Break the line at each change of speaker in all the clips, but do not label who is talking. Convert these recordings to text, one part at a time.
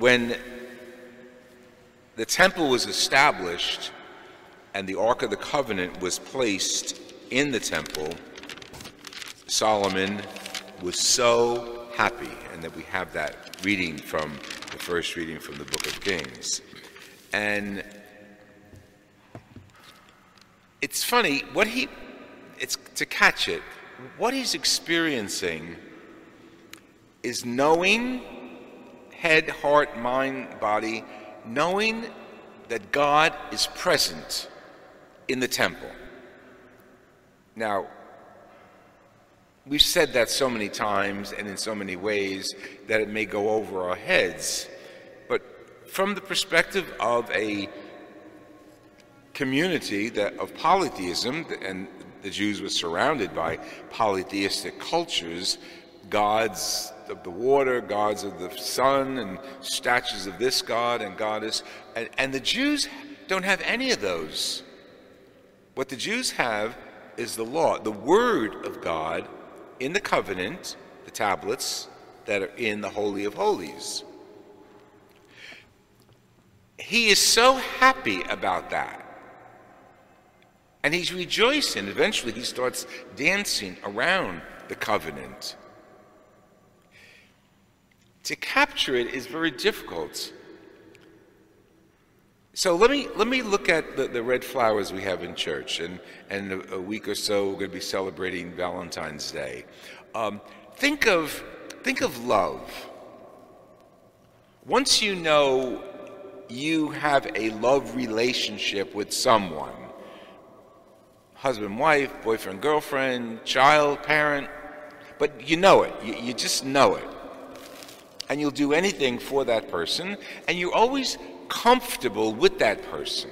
when the temple was established and the Ark of the Covenant was placed in the temple, Solomon was so happy, and that we have that reading from the first reading from the book of Kings. And it's funny, what he, it's to catch it, what he's experiencing is knowing, head, heart, mind, body, knowing that God is present in the temple. Now, we've said that so many times and in so many ways that it may go over our heads. But from the perspective of a community that, of polytheism, and the Jews were surrounded by polytheistic cultures, gods of the water, gods of the sun, and statues of this god and goddess. And, and the Jews don't have any of those. What the Jews have is the law, the word of God in the covenant, the tablets that are in the Holy of Holies. He is so happy about that. And he's rejoicing. Eventually, he starts dancing around the covenant. To capture it is very difficult. So let me let me look at the, the red flowers we have in church, and and a, a week or so we're going to be celebrating Valentine's Day. Um, think of think of love. Once you know you have a love relationship with someone, husband, wife, boyfriend, girlfriend, child, parent, but you know it. You, you just know it and you'll do anything for that person, and you're always comfortable with that person.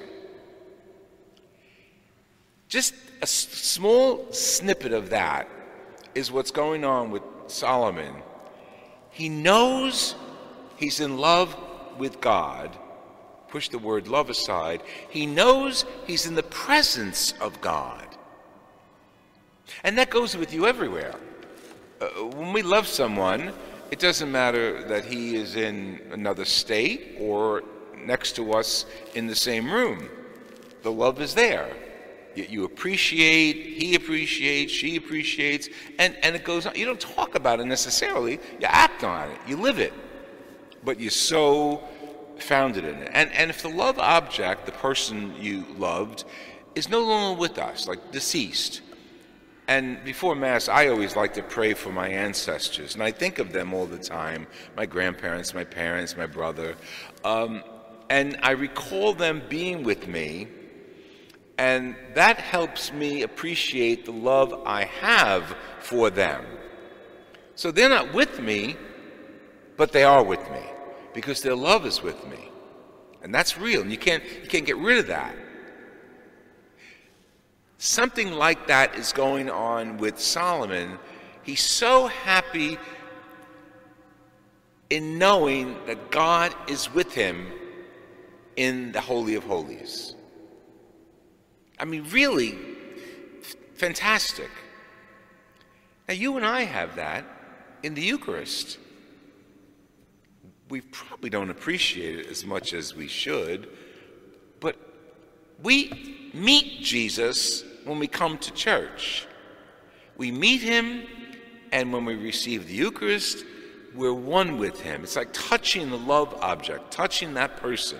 Just a small snippet of that is what's going on with Solomon. He knows he's in love with God. Push the word love aside. He knows he's in the presence of God. And that goes with you everywhere. Uh, when we love someone, it doesn't matter that he is in another state or next to us in the same room. The love is there. You, you appreciate, he appreciates, she appreciates, and, and it goes on. You don't talk about it necessarily, you act on it, you live it. But you're so founded in it. And, and if the love object, the person you loved, is no longer with us, like deceased, and before Mass, I always like to pray for my ancestors, and I think of them all the time my grandparents, my parents, my brother. Um, and I recall them being with me, and that helps me appreciate the love I have for them. So they're not with me, but they are with me because their love is with me. And that's real, and you can't, you can't get rid of that. Something like that is going on with Solomon. He's so happy in knowing that God is with him in the Holy of Holies. I mean, really fantastic. Now, you and I have that in the Eucharist. We probably don't appreciate it as much as we should, but we meet Jesus when we come to church. We meet him, and when we receive the Eucharist, we're one with him. It's like touching the love object, touching that person,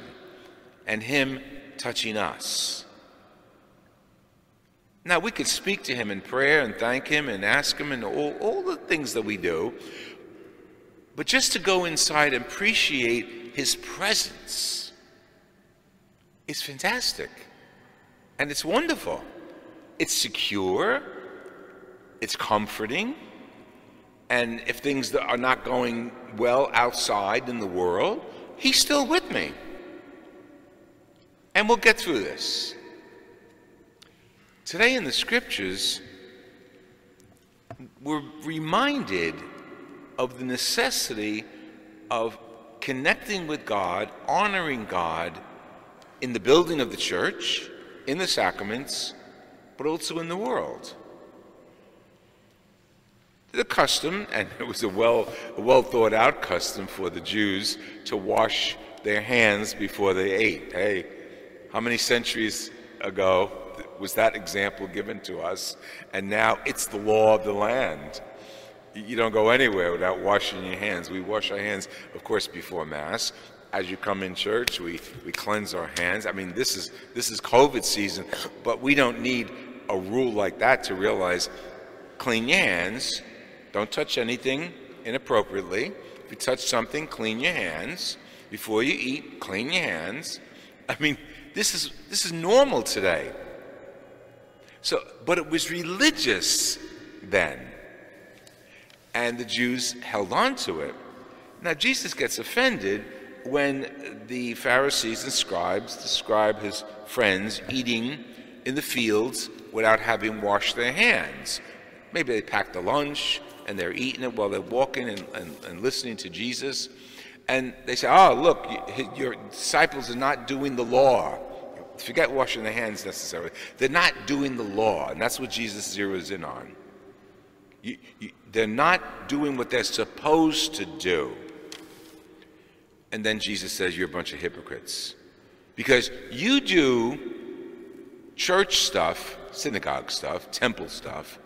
and him touching us. Now, we could speak to him in prayer and thank him and ask him and all, all the things that we do, but just to go inside and appreciate his presence is fantastic. And it's wonderful. It's secure, it's comforting, and if things are not going well outside in the world, He's still with me. And we'll get through this. Today in the scriptures, we're reminded of the necessity of connecting with God, honoring God in the building of the church, in the sacraments, but also in the world. the custom, and it was a well, a well thought out custom for the Jews to wash their hands before they ate. Hey, how many centuries ago was that example given to us? And now it's the law of the land. You don't go anywhere without washing your hands. We wash our hands, of course, before Mass. As you come in church, we, we cleanse our hands. I mean, this is this is COVID season, but we don't need a rule like that to realize clean your hands don't touch anything inappropriately. If you touch something, clean your hands. Before you eat, clean your hands. I mean, this is this is normal today. So, but it was religious then. And the Jews held on to it. Now Jesus gets offended when the Pharisees and scribes describe his friends eating in the fields without having washed their hands. Maybe they packed a lunch, and they're eating it while they're walking and, and, and listening to Jesus. And they say, oh, look, your disciples are not doing the law. Forget washing their hands necessarily. They're not doing the law, and that's what Jesus zeroes in on. You, you, they're not doing what they're supposed to do. And then Jesus says, You're a bunch of hypocrites. Because you do church stuff, synagogue stuff, temple stuff,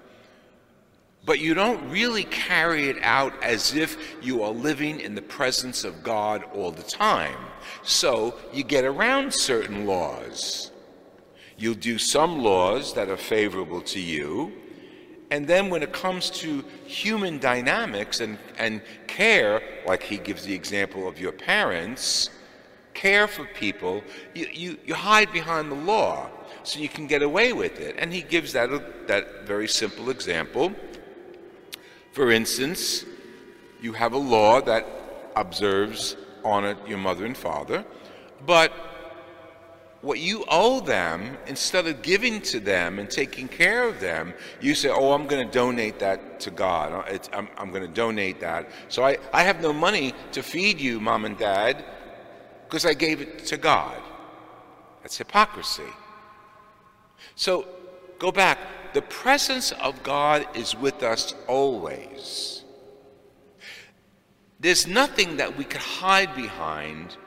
but you don't really carry it out as if you are living in the presence of God all the time. So you get around certain laws. You'll do some laws that are favorable to you, and then when it comes to human dynamics and, and care, like he gives the example of your parents, care for people, you, you, you hide behind the law so you can get away with it. And he gives that, that very simple example for instance, you have a law that observes honor your mother and father, but what you owe them, instead of giving to them and taking care of them, you say, Oh, I'm going to donate that to God. It's, I'm, I'm going to donate that. So I, I have no money to feed you, mom and dad, because I gave it to God. That's hypocrisy. So go back the presence of God is with us always. There's nothing that we could hide behind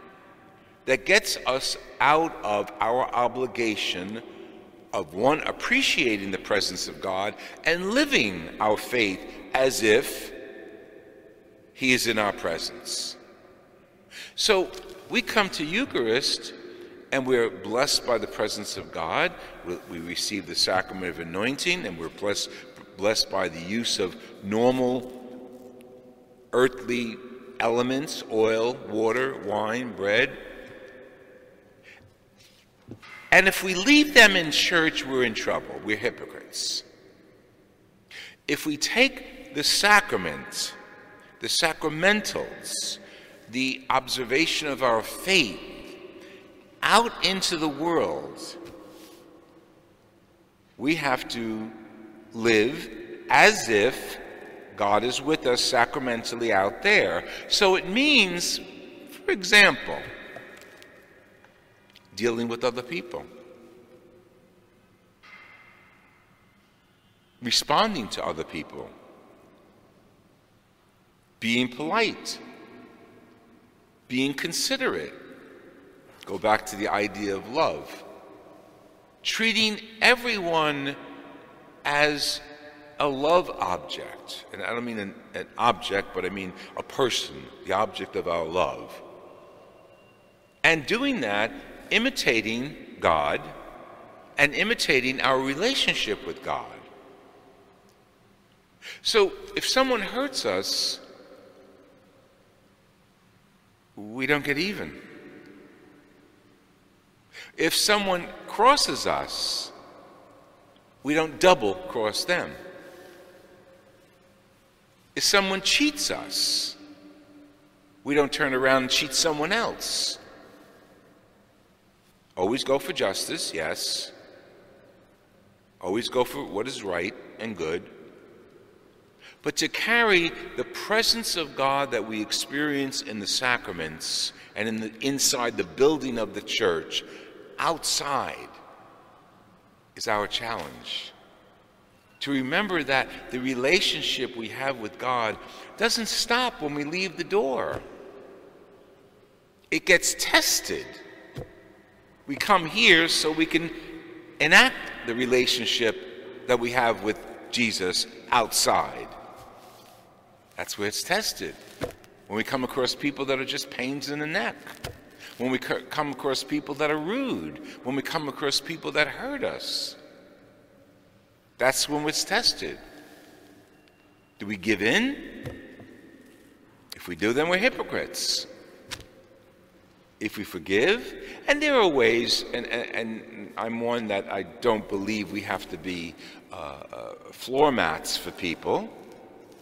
that gets us out of our obligation of one, appreciating the presence of God and living our faith as if He is in our presence. So we come to Eucharist and we're blessed by the presence of God. We receive the sacrament of anointing, and we're blessed, blessed by the use of normal earthly elements oil, water, wine, bread. And if we leave them in church, we're in trouble. We're hypocrites. If we take the sacrament, the sacramentals, the observation of our faith, out into the world, we have to live as if God is with us sacramentally out there. So it means, for example, dealing with other people, responding to other people, being polite, being considerate Go back to the idea of love. Treating everyone as a love object. And I don't mean an, an, object, but I mean a person, the object of our love. And doing that, imitating God and imitating our relationship with God. So if someone hurts us, we don't get even. If someone crosses us, we don't double cross them. If someone cheats us, we don't turn around and cheat someone else. Always go for justice, yes. Always go for what is right and good. But to carry the presence of God that we experience in the sacraments and in the, inside the building of the church outside is our challenge To remember that the relationship we have with God doesn't stop when we leave the door, it gets tested. We come here so we can enact the relationship that we have with Jesus outside. That's where it's tested. When we come across people that are just pains in the neck, when we come across people that are rude, when we come across people that hurt us. That's when it's tested. Do we give in? If we do, then we're hypocrites. If we forgive, and there are ways, and, and, and I'm one that I don't believe we have to be uh, uh, floor mats for people.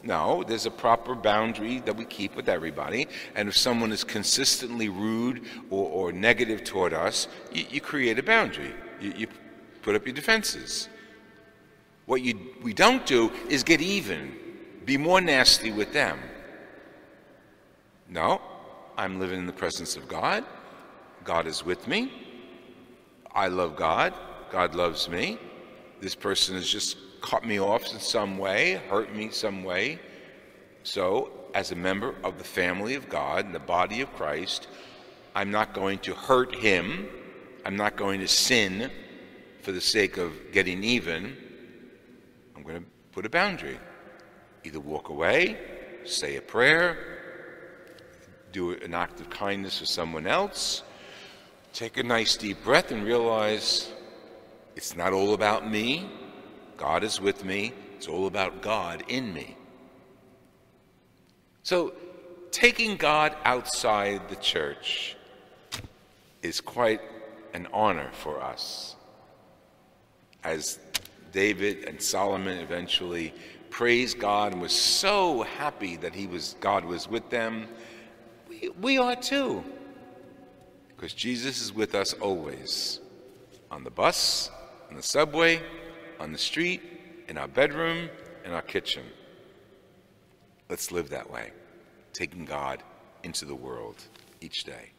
No, there's a proper boundary that we keep with everybody. And if someone is consistently rude or, or negative toward us, you, you, create a boundary. You, you put up your defenses. What you, we don't do is get even, be more nasty with them. No, I'm living in the presence of God. God is with me. I love God. God loves me. This person is just cut me off in some way, hurt me some way. So, as a member of the family of God and the body of Christ, I'm not going to hurt him. I'm not going to sin for the sake of getting even. I'm going to put a boundary. Either walk away, say a prayer, do an act of kindness for someone else, take a nice deep breath and realize it's not all about me. God is with me. It's all about God in me. So, taking God outside the church is quite an honor for us. As David and Solomon eventually praised God and was so happy that he was, God was with them, we, we are too. Because Jesus is with us always on the bus, on the subway, on the street, in our bedroom, in our kitchen. Let's live that way, taking God into the world each day.